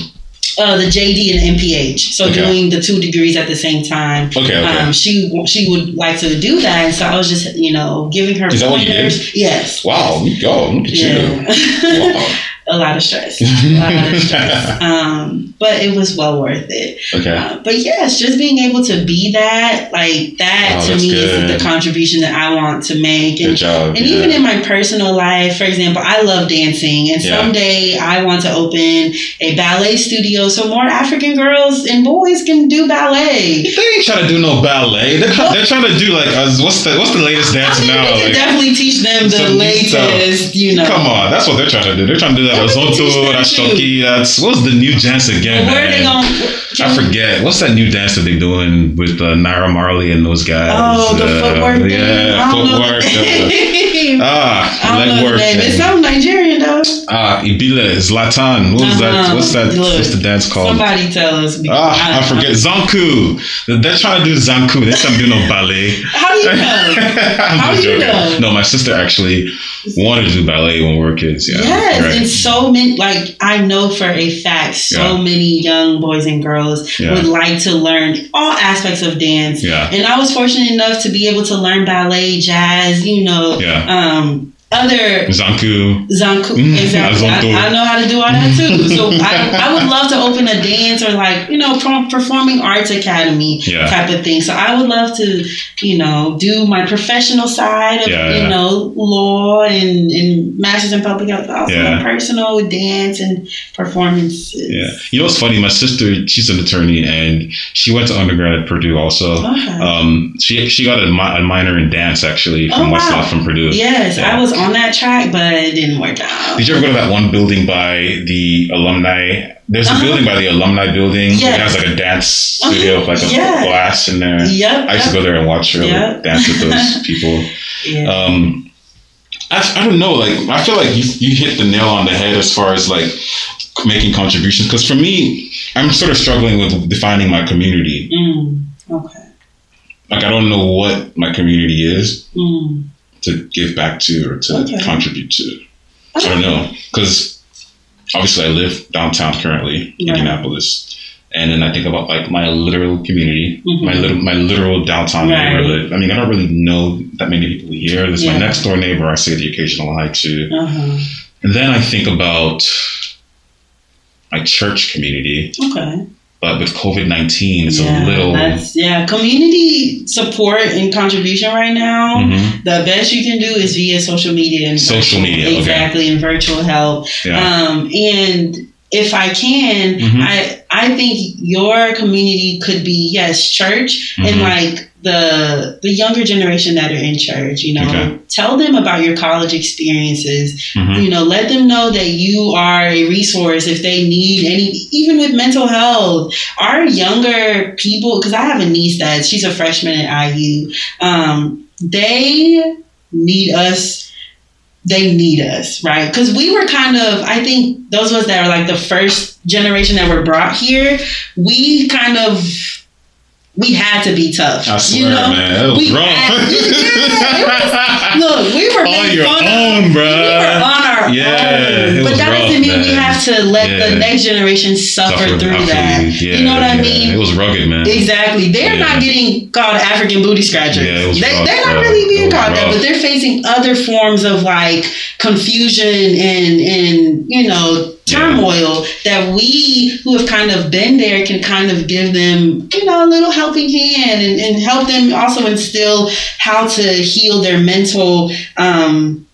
Uh, the JD and MPH. So Okay. doing the two degrees at the same time. Okay, okay. Um, she she would like to do that, and so I was just you know giving her Is that what you did? pointers. Yes. wow, you go. Look at you. Yeah. Wow. a lot of stress. A lot of stress. Um, but it was well worth it. Okay. Uh, but yes, just being able to be that, like that Oh, to me good. is the contribution that I want to make. Good And, job. and yeah. even in my personal life, for example, I love dancing, and Yeah. someday I want to open a ballet studio so more African girls and boys can do ballet. They ain't trying to do no ballet. They're, they're trying to do like uh, what's the what's the latest dance I mean, now? can Like, definitely teach them the new stuff. latest, you know. come on, that's what they're trying to do. They're trying to do that Yeah, we can teach Azonto, them that too. Shoki. That's what's the new dance again, Where are they man? going? I forget. What's that new dance that they're doing with uh, Naira Marley and those guys? Oh, the Uh, footwork. Yeah, I footwork. uh, ah, I don't leg work. It's some Nigerian. Ah, Ibile, Zlatan. What was that? Uh-huh. What's that? Look, what's the dance called? Somebody tell us. Ah, I forget. Zanku. They're trying to do Zanku. They're trying to do no ballet. How do you know? How do you know? No, my sister actually wanted to do ballet when we were kids. Yeah. yes, right. and so many. Like I know for a fact, so Yeah. many young boys and girls Yeah. would like to learn all aspects of dance. Yeah. And I was fortunate enough to be able to learn ballet, jazz, you know, Yeah. um, other Zanku. Zanku, Mm, exactly. I, I know how to do all that too. So I, I would love to open a dance or like you know performing arts academy Yeah. type of thing. So I would love to you know do my professional side of Yeah, you know law and, and masters in public health, also Yeah. my personal dance and performances. Yeah. You know what's funny? My sister, she's an attorney, and she went to undergrad at Purdue also. Okay. Um, she she got a, mi- a minor in dance actually from Oh, wow. Westlaw from Purdue. yes, Yeah. I was on that track, but it didn't work out. Did you ever go to that one building by the alumni? There's a Uh-huh. building by the alumni building. It has like a dance studio with like a Yeah. glass in there. Yep. I used to go there and watch her Yeah. like, dance with those people. Yeah. Um, I, I don't know. Like I feel like you you hit the nail on the head as far as like making contributions. Because for me, I'm sort of struggling with defining my community. Mm, okay. like I don't know what my community is Mm. To give back to or to Okay. contribute to. I don't know because obviously I live downtown currently, Right. Indianapolis, and then I think about like my literal community, Mhm. my little my literal downtown Right. neighborhood. I mean, I don't really know that many people here. There's Yeah. my next door neighbor. I say the occasional hi to, Uh-huh. and then I think about my church community. Okay. But with COVID nineteen, it's yeah, a little. That's, yeah, community support and contribution right now. Mhm. The best you can do is via social media and Social virtual- media, okay. exactly, and virtual help. Yeah. Um, and if I can, Mhm. I I think your community could be yes, church and Mhm. like the the younger generation that are in church. You know, Okay. tell them about your college experiences. Mhm. You know, let them know that you are a resource if they need any, even with mental health. Our younger people, because I have a niece that she's a freshman at IU. Um, they need us they need us, right? Because we were kind of, I think those of us that are like the first generation that were brought here, we kind of, we had to be tough. I swear, you know? man, that was We rough. had- yeah, was- look, we were on your fun of. own, We were on our Yeah, own. But that rough, doesn't mean we have to let Yeah. the next generation suffer, Suffer, through that. you. Yeah, you know what I mean? It was rugged, man. Exactly. They're not getting called African booty scratchers. Yeah, they, they're not bro. really being called that, but they're facing other forms of like confusion and and you know. Turmoil that we who have kind of been there can kind of give them you know a little helping hand and, and help them also instill how to heal their mental um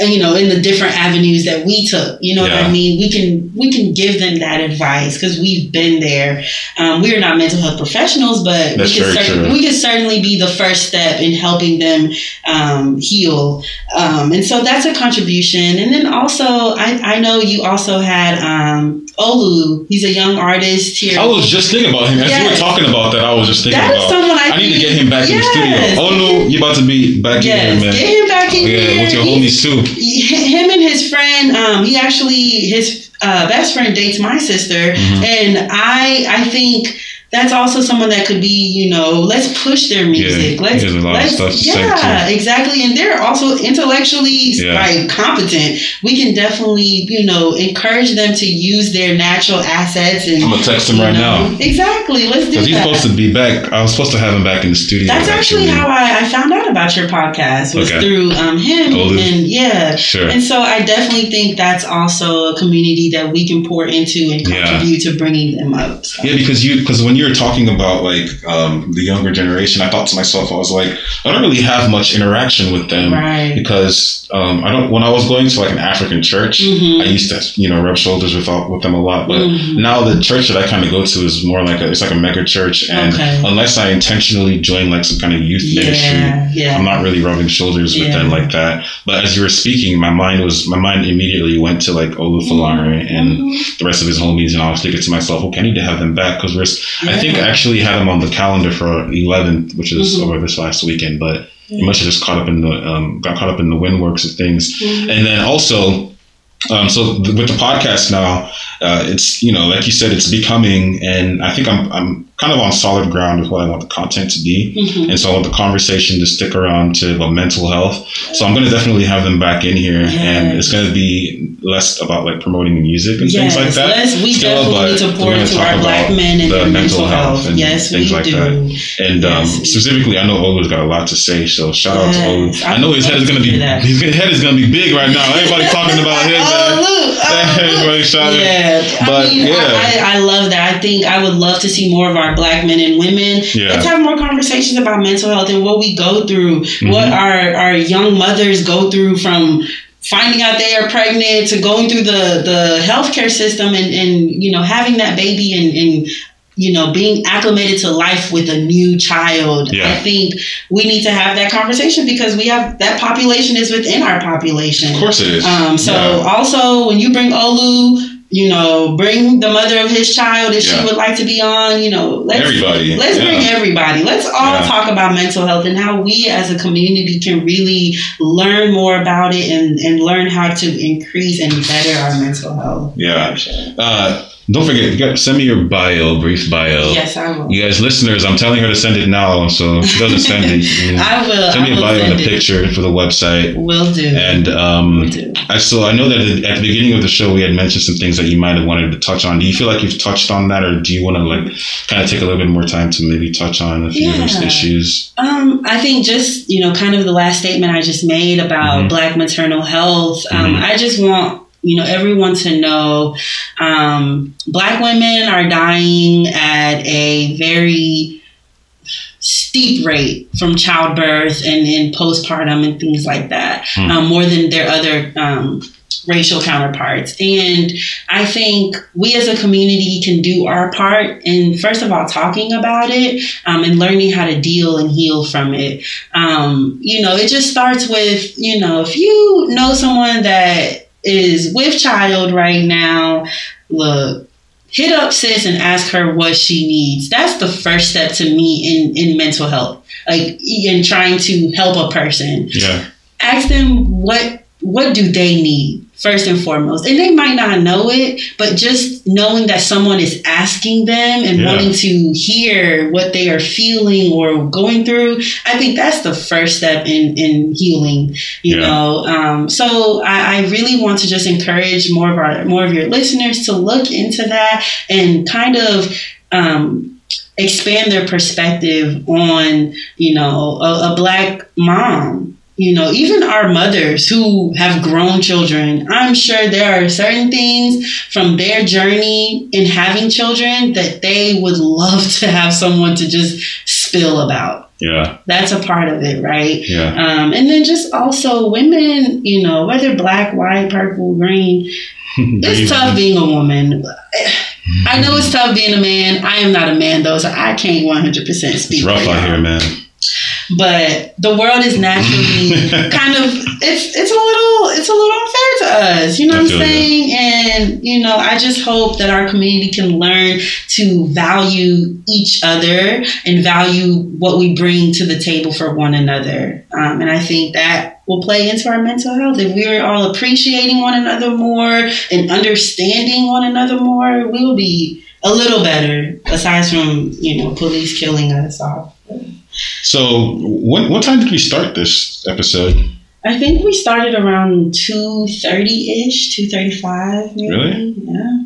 you know in the different avenues that we took you know what i mean? We can we can give them that advice because we've been there. Um, we are not mental health professionals but That's we, can cer- we can certainly be the first step in helping them um, heal. Um, and so that's a contribution. And then also i, I know you also had um, olu he's a young artist here I was just thinking about him as you were talking about that. I was just thinking that about. someone I, I need to get him back in the studio. Oh no, you about to be back Yes, in here, man. get him back in yeah, here. with your He- homies too. him and his friend um he actually his uh, best friend dates my sister Mhm. and i i think that's also someone that could be you know let's push their music he let's a lot of let's stuff to say, yeah exactly and they're also intellectually Yeah. like competent we can definitely you know encourage them to use their natural assets and I'm gonna text him right know, now exactly let's do because he's supposed to be back. I was supposed to have him back in the studio. that's actually how I, I found out about your podcast was Okay. through um, him and yeah Sure. and so I definitely think that's also a community that we can pour into and Yeah. contribute to bringing them up. So. Yeah, because you because when you were talking about like um, the younger generation, I thought to myself, I was like, I don't really have much interaction with them Right. because um, I don't. When I was going to like an African church, Mhm. I used to you know rub shoulders with all- with them a lot, but Mhm. now the church that I kind of go to is more like a it's like a mega church, and Okay. unless I intentionally join like some kind of youth ministry, Yeah, yeah. I'm not really rubbing shoulders with Yeah. them like that. But as you were speaking, my mind was my mind immediately went to like Olufalare and Mhm. the rest of his homies, and I was thinking to myself, okay, I need to have them back because we're. I think I actually had them on the calendar for 11th, which is Mhm. over this last weekend, but Yeah. must have just caught up in the um, got caught up in the wind works of things. Mhm. And then also, um, so th- with the podcast now, uh, it's you know, like you said, it's becoming, and I think I'm I'm kind of on solid ground with what I want the content to be. Mhm. And so I want the conversation to stick around to about mental health. So I'm going to definitely have them back in here, and it's going to be less about like promoting music and Yes, things like that. let's- we Still, definitely need to pour into talk our black men and the their mental health. and yes, things we like do. that. And um, specifically, I know Olu's got a lot to say, so shout out to Yes, Olu. I I know his head is going to be his head is going to be big right now. Everybody talking about his. Oh, look. Oh, Everybody look. shouting. Yeah, But, I mean, yeah. I, I, I love that. I think I would love to see more of our black men and women. Yeah. Let's have more conversations about mental health and what we go through, what Mhm. our our young mothers go through from finding out they are pregnant to going through the the healthcare system and and you know having that baby and and you know being acclimated to life with a new child Yeah. i think we need to have that conversation because we have that population is within our population Of course it is. um, so Yeah. also when you bring Olu, you know, bring the mother of his child if Yeah. she would like to be on, you know, let's Everybody, let's yeah. bring everybody. Let's all Yeah. talk about mental health and how we as a community can really learn more about it and, and learn how to increase and better our mental health. Yeah. Uh, Don't forget, send me your bio, brief bio. Yes, I will. You guys, listeners, I'm telling her to send it now, so she doesn't send it. you know, I will. Send me I a bio and a send it. picture for the website. Will do. And um, will do. I so I know that at the beginning of the show we had mentioned some things that you might have wanted to touch on. Do you feel like you've touched on that, or do you want to like kind of take a little bit more time to maybe touch on a few of those issues? Um, I think just you know, kind of the last statement I just made about Mhm. Black maternal health. Um, Mhm. I just want you know everyone to know um, Black women are dying at a very steep rate from childbirth and, and postpartum and things like that, Hmm. um, more than their other um, racial counterparts. And I think we as a community can do our part in, first of all, talking about it um, and learning how to deal and heal from it. Um, you know, it just starts with, you know, if you know someone that is with child right now, look, hit up sis and ask her what she needs. That's the first step to me in, in mental health, like in trying to help a person. Yeah, ask them what what do they need first and foremost and they might not know it but just knowing that someone is asking them and Yeah. wanting to hear what they are feeling or going through i think that's the first step in in healing you Yeah. know um, so I, I really want to just encourage more of our more of your listeners to look into that and kind of um, expand their perspective on you know a, a black mom you know even our mothers who have grown children i'm sure there are certain things from their journey in having children that they would love to have someone to just spill about yeah, that's a part of it right yeah. um, and then just also women you know whether black white purple green it's tough being a woman I know it's tough being a man. I am not a man though, so I can't 100% speak. It's rough out here, man. But the world is naturally kind of it's it's a little it's a little unfair to us. You know what I'm feel you. saying? And you know, I just hope that our community can learn to value each other and value what we bring to the table for one another. Um, and I think that will play into our mental health. If we're all appreciating one another more and understanding one another more, we will be a little better. Aside from you know police killing us off. So, what what time did we start this episode? I think we started around two thirty ish, two thirty five. Really? Yeah.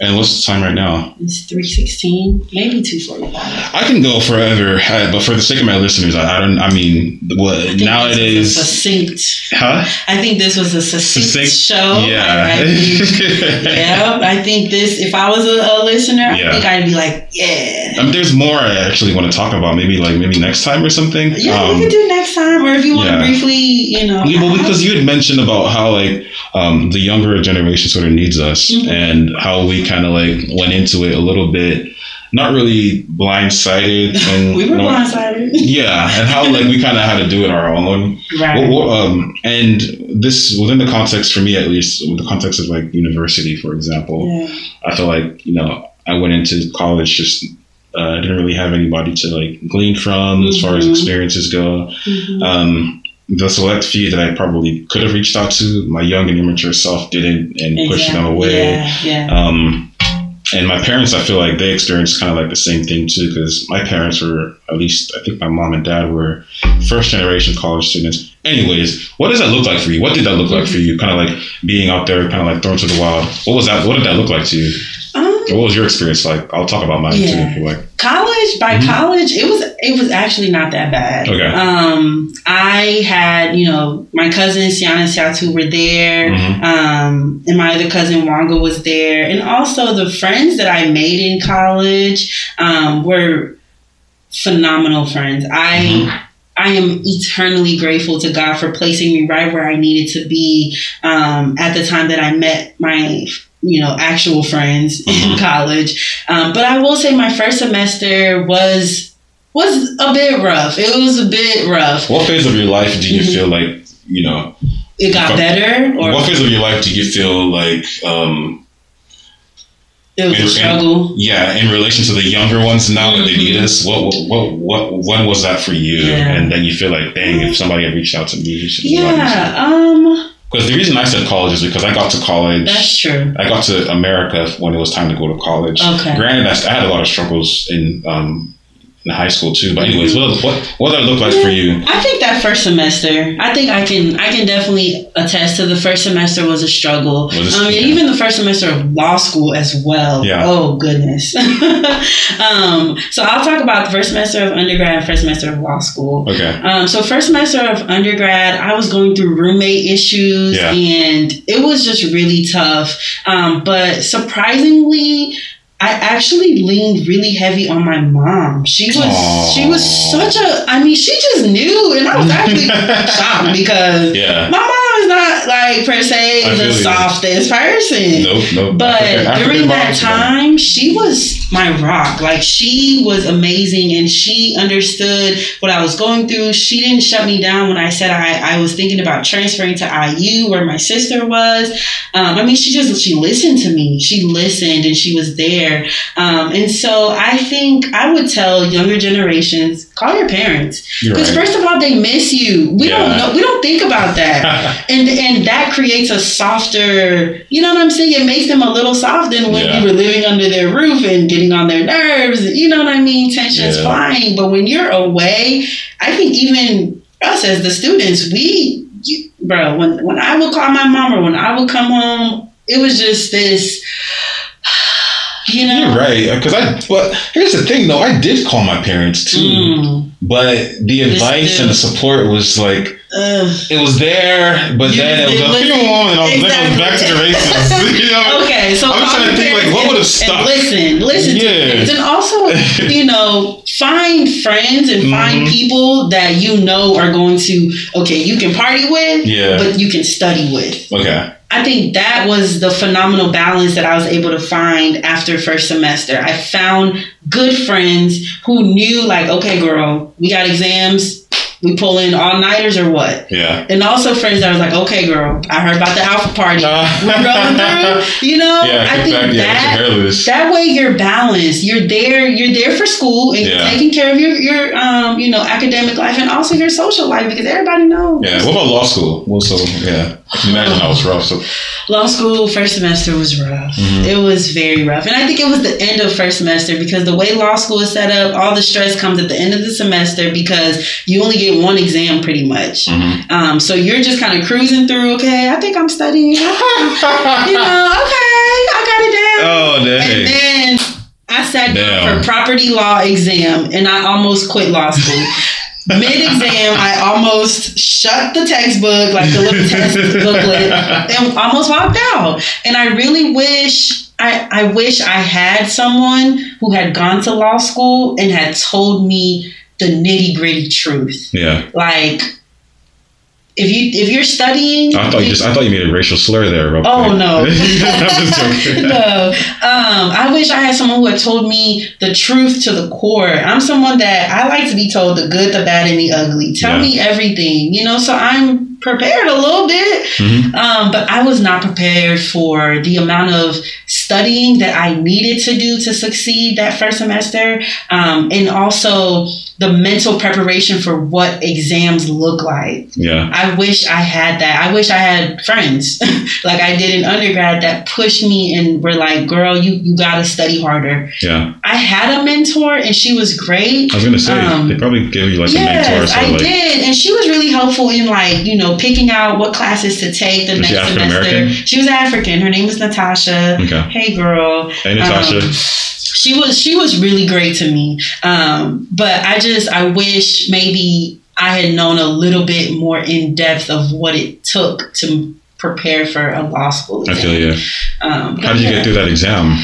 And what's the time right now? It's three sixteen, maybe two forty five. I can go forever, but for the sake of my listeners, I, I don't. I mean, what nowadays? succinct. Huh? I think this was a succinct, Succinct? show. Yeah. I, I think, yeah. I think this. If I was a, a listener, Yeah. I think I'd be like, yeah. Um, there's more I actually want to talk about. Maybe like maybe next time or something. Yeah, Um, we could do next time, or if you want yeah. to briefly, you know. Yeah, well, because you had mentioned about how like um, the younger generation sort of needs us, Mhm. and how we kind of like went into it a little bit, not really blindsided, and we were blindsided. Yeah, and how like we kind of had to do it our own. right. What, um, and this within the context for me at least, with the context of like university, for example, yeah. I feel like you know I went into college just. Uh, I didn't really have anybody to like glean from as far as Mhm. experiences go Mhm. um, the select few that I probably could have reached out to, my young and immature self didn't and pushed them away. Yeah. Yeah. Um, and my parents, I feel like they experienced kind of like the same thing too, because my parents were, at least I think my mom and dad were first generation college students. Anyways, what does that look like for you? What did that look like for you? Kind of like being out there, kind of like thrown to the wild. What was that? What did that look like to you? What was your experience like? I'll talk about mine too Yeah. if you like. college by Mhm. college it was it was actually not that bad Okay. um i had you know my cousin Siana and Siatu were there Mhm. um and my other cousin wanga was there and also the friends that i made in college um were phenomenal friends i Mhm. I am eternally grateful to God for placing me right where I needed to be um, at the time that I met my, you know, actual friends in Mhm. college. Um, but I will say my first semester was was a bit rough. It was a bit rough. What phase of your life do you Mhm. feel like you know? It got better, or what phase of your life do you feel like um, it was in- a in- struggle. Yeah, in relation to the younger ones now that they need Mhm. us, what, what, what, when was that for you? Yeah. And then you feel like, dang, if somebody had reached out to me, you should have Yeah. Um. Because the reason I said college is because I got to college. That's true. I got to America when it was time to go to college. Okay. Granted, I, I had a lot of struggles in um, in high school too. But anyways, what what what did it look like for you? I think that first semester, I think I can I can definitely attest to the first semester was a struggle. Was it- I mean, yeah. even the first semester of law school as well. Yeah. Oh goodness. um, so I'll talk about the first semester of undergrad and first semester of law school. Okay. Um, so first semester of undergrad, I was going through roommate issues, Yeah. and it was just really tough. Um, but surprisingly, I actually leaned really heavy on my mom. She was Aw. she was such a. I mean, she just knew, and I was actually shocked because Yeah. my mom not like per se the softest person. Nope. Nope. But African- during that time, she was my rock. Like she was amazing and she understood what I was going through. She didn't shut me down when I said I, I was thinking about transferring to IU where my sister was. Um, I mean, she just she listened to me. She listened and she was there. Um, and so I think I would tell younger generations call your parents because right. first of all they miss you. We Yeah. don't know. We don't think about that and and that creates a softer you know what i'm saying it makes them a little soft than when Yeah. you were living under their roof and getting on their nerves you know what i mean tension's Yeah. flying but when you're away i think even us as the students we you, bro when when i would call my mom or when i would come home it was just this you know You're right. Because I. But here's the thing, though. I did call my parents too. Mm, But the advice and the support was like ugh. it was there, but You then it was a few more, and I was, then I was back to the races. you know? Okay, so I'm trying to think, like, what would've and stopped? Listen, listen Yeah. and also, you know, find friends and find Mhm. people that you know are going to. Okay, you can party with, Yeah. but you can study with. Okay. I think that was the phenomenal balance that I was able to find after first semester. I found good friends who knew, like, okay, girl, we got exams. We pull in all nighters or what? Yeah. And also friends that was like, okay, girl, I heard about the alpha party. Uh, We're going through. You know, Yeah, I think back, that loose. that way you're balanced. You're there. You're there for school and Yeah. taking care of your your um you know academic life and also your social life because everybody knows. Yeah. What about law school? Well, so yeah, imagine that was rough. So Law school first semester was rough. Mhm. It was very rough, and I think it was the end of first semester because the way law school is set up, all the stress comes at the end of the semester because you only get one exam pretty much. mhm. Um, so you're just kind of cruising through. Okay, I think I'm studying. you know, okay, I got it down. oh And then I sat down for property law exam and I almost quit law school. Mid exam, I almost shut the textbook, like the little test booklet, and almost walked out. And I really wish. I, I wish I had someone who had gone to law school and had told me the nitty gritty truth. Yeah. Like, if you if you're studying, I thought you just I thought you made a racial slur there. Real Oh, quick. no. I'm just joking. no. Um, I wish I had someone who had told me the truth to the core. I'm someone that I like to be told the good, the bad, and the ugly. Tell Yeah. me everything, you know. So I'm prepared a little bit, Mhm. um, but I was not prepared for the amount of studying that I needed to do to succeed that first semester, um, and also the mental preparation for what exams look like. Yeah. I wish I had that. I wish I had friends like I did in undergrad that pushed me and were like, "Girl, you you got to study harder." Yeah. I had a mentor and she was great. I was gonna say Um, they probably gave you like a mentor. Yes, So I like, did, and she was really helpful in like you know picking out what classes to take the Was she next African-American? semester. She was African. Her name was Natasha. Okay. Hey, girl. Hey Natasha. Um, she was she was really great to me um, but i just i wish maybe i had known a little bit more in depth of what it took to prepare for a law school I feel you. um, How did you get through that exam?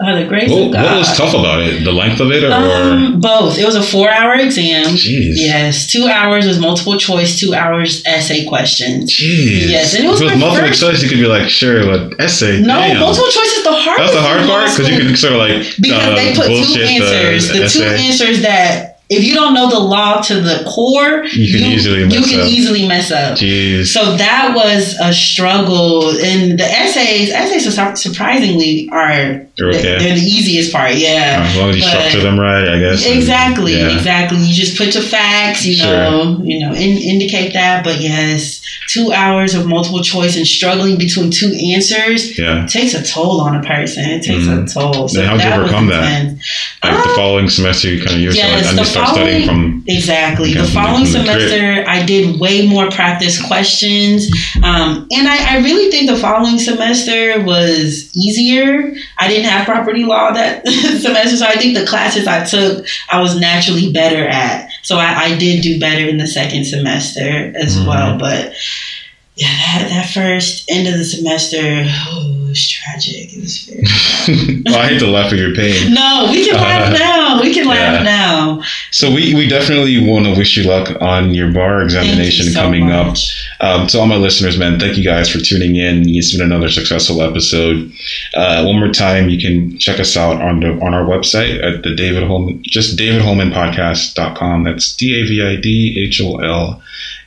Oh, the grace What, of God. what was tough about it? The length of it, or um, both it was a four hour exam jeez, yes two hours was multiple choice two hours essay questions jeez. Yes, and it was was multiple first- choice, you could be like, sure, but essay. no damn. multiple choice is the hard That's the hard part because you can sort of like because uh, they put two answers. The, two answers that if you don't know the law to the core, You can easily you mess can up. easily mess up. Jeez. So that was a struggle, and the essays, essays sur- surprisingly are They're okay. they're the easiest part. Yeah, as long as you but- structure them right, I guess. and- exactly, yeah. exactly. You just put your facts, you Sure. know, you know, in, indicate that. But yes, two hours of multiple choice and struggling between two answers Yeah. takes a toll on a person. It takes Mhm. a toll. Then how'd you overcome that? Like the Um, following semester, you kind of you're yes, start studying from. Exactly. The following the- from the grid. semester, I did way more practice questions. Um, and I, I really think the following semester was easier. I didn't have property law that semester, so I think the classes I took, I was naturally better at. So I, I did do better in the second semester as Mhm. well. But yeah, that, that first end of the semester, oh, was tragic. It was very well, I hate to laugh at your pain. No, we can laugh now. We can laugh Yeah. now. So we, we definitely want to wish you luck on your bar examination you so coming up. Um, to all my listeners, man, thank you guys for tuning in. It's been another successful episode. Uh, one more time, you can check us out on the, on our website at the David Holman, just davidholmanpodcast.com. That's D A V I D H O L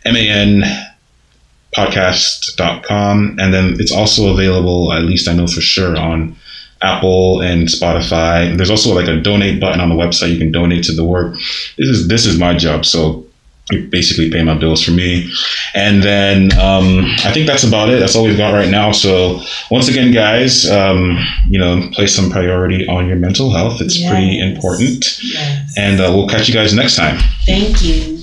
M A N podcast.com. And then it's also available, at least I know for sure, on Apple and Spotify. There's also like a donate button on the website. You can donate to the work. This is this is my job, so you basically pay my bills for me. And then um, I think that's about it. That's all we've got right now. So once again, guys, um, you know, place some priority on your mental health. It's pretty important. Yes. And uh, we'll catch you guys next time. Thank you.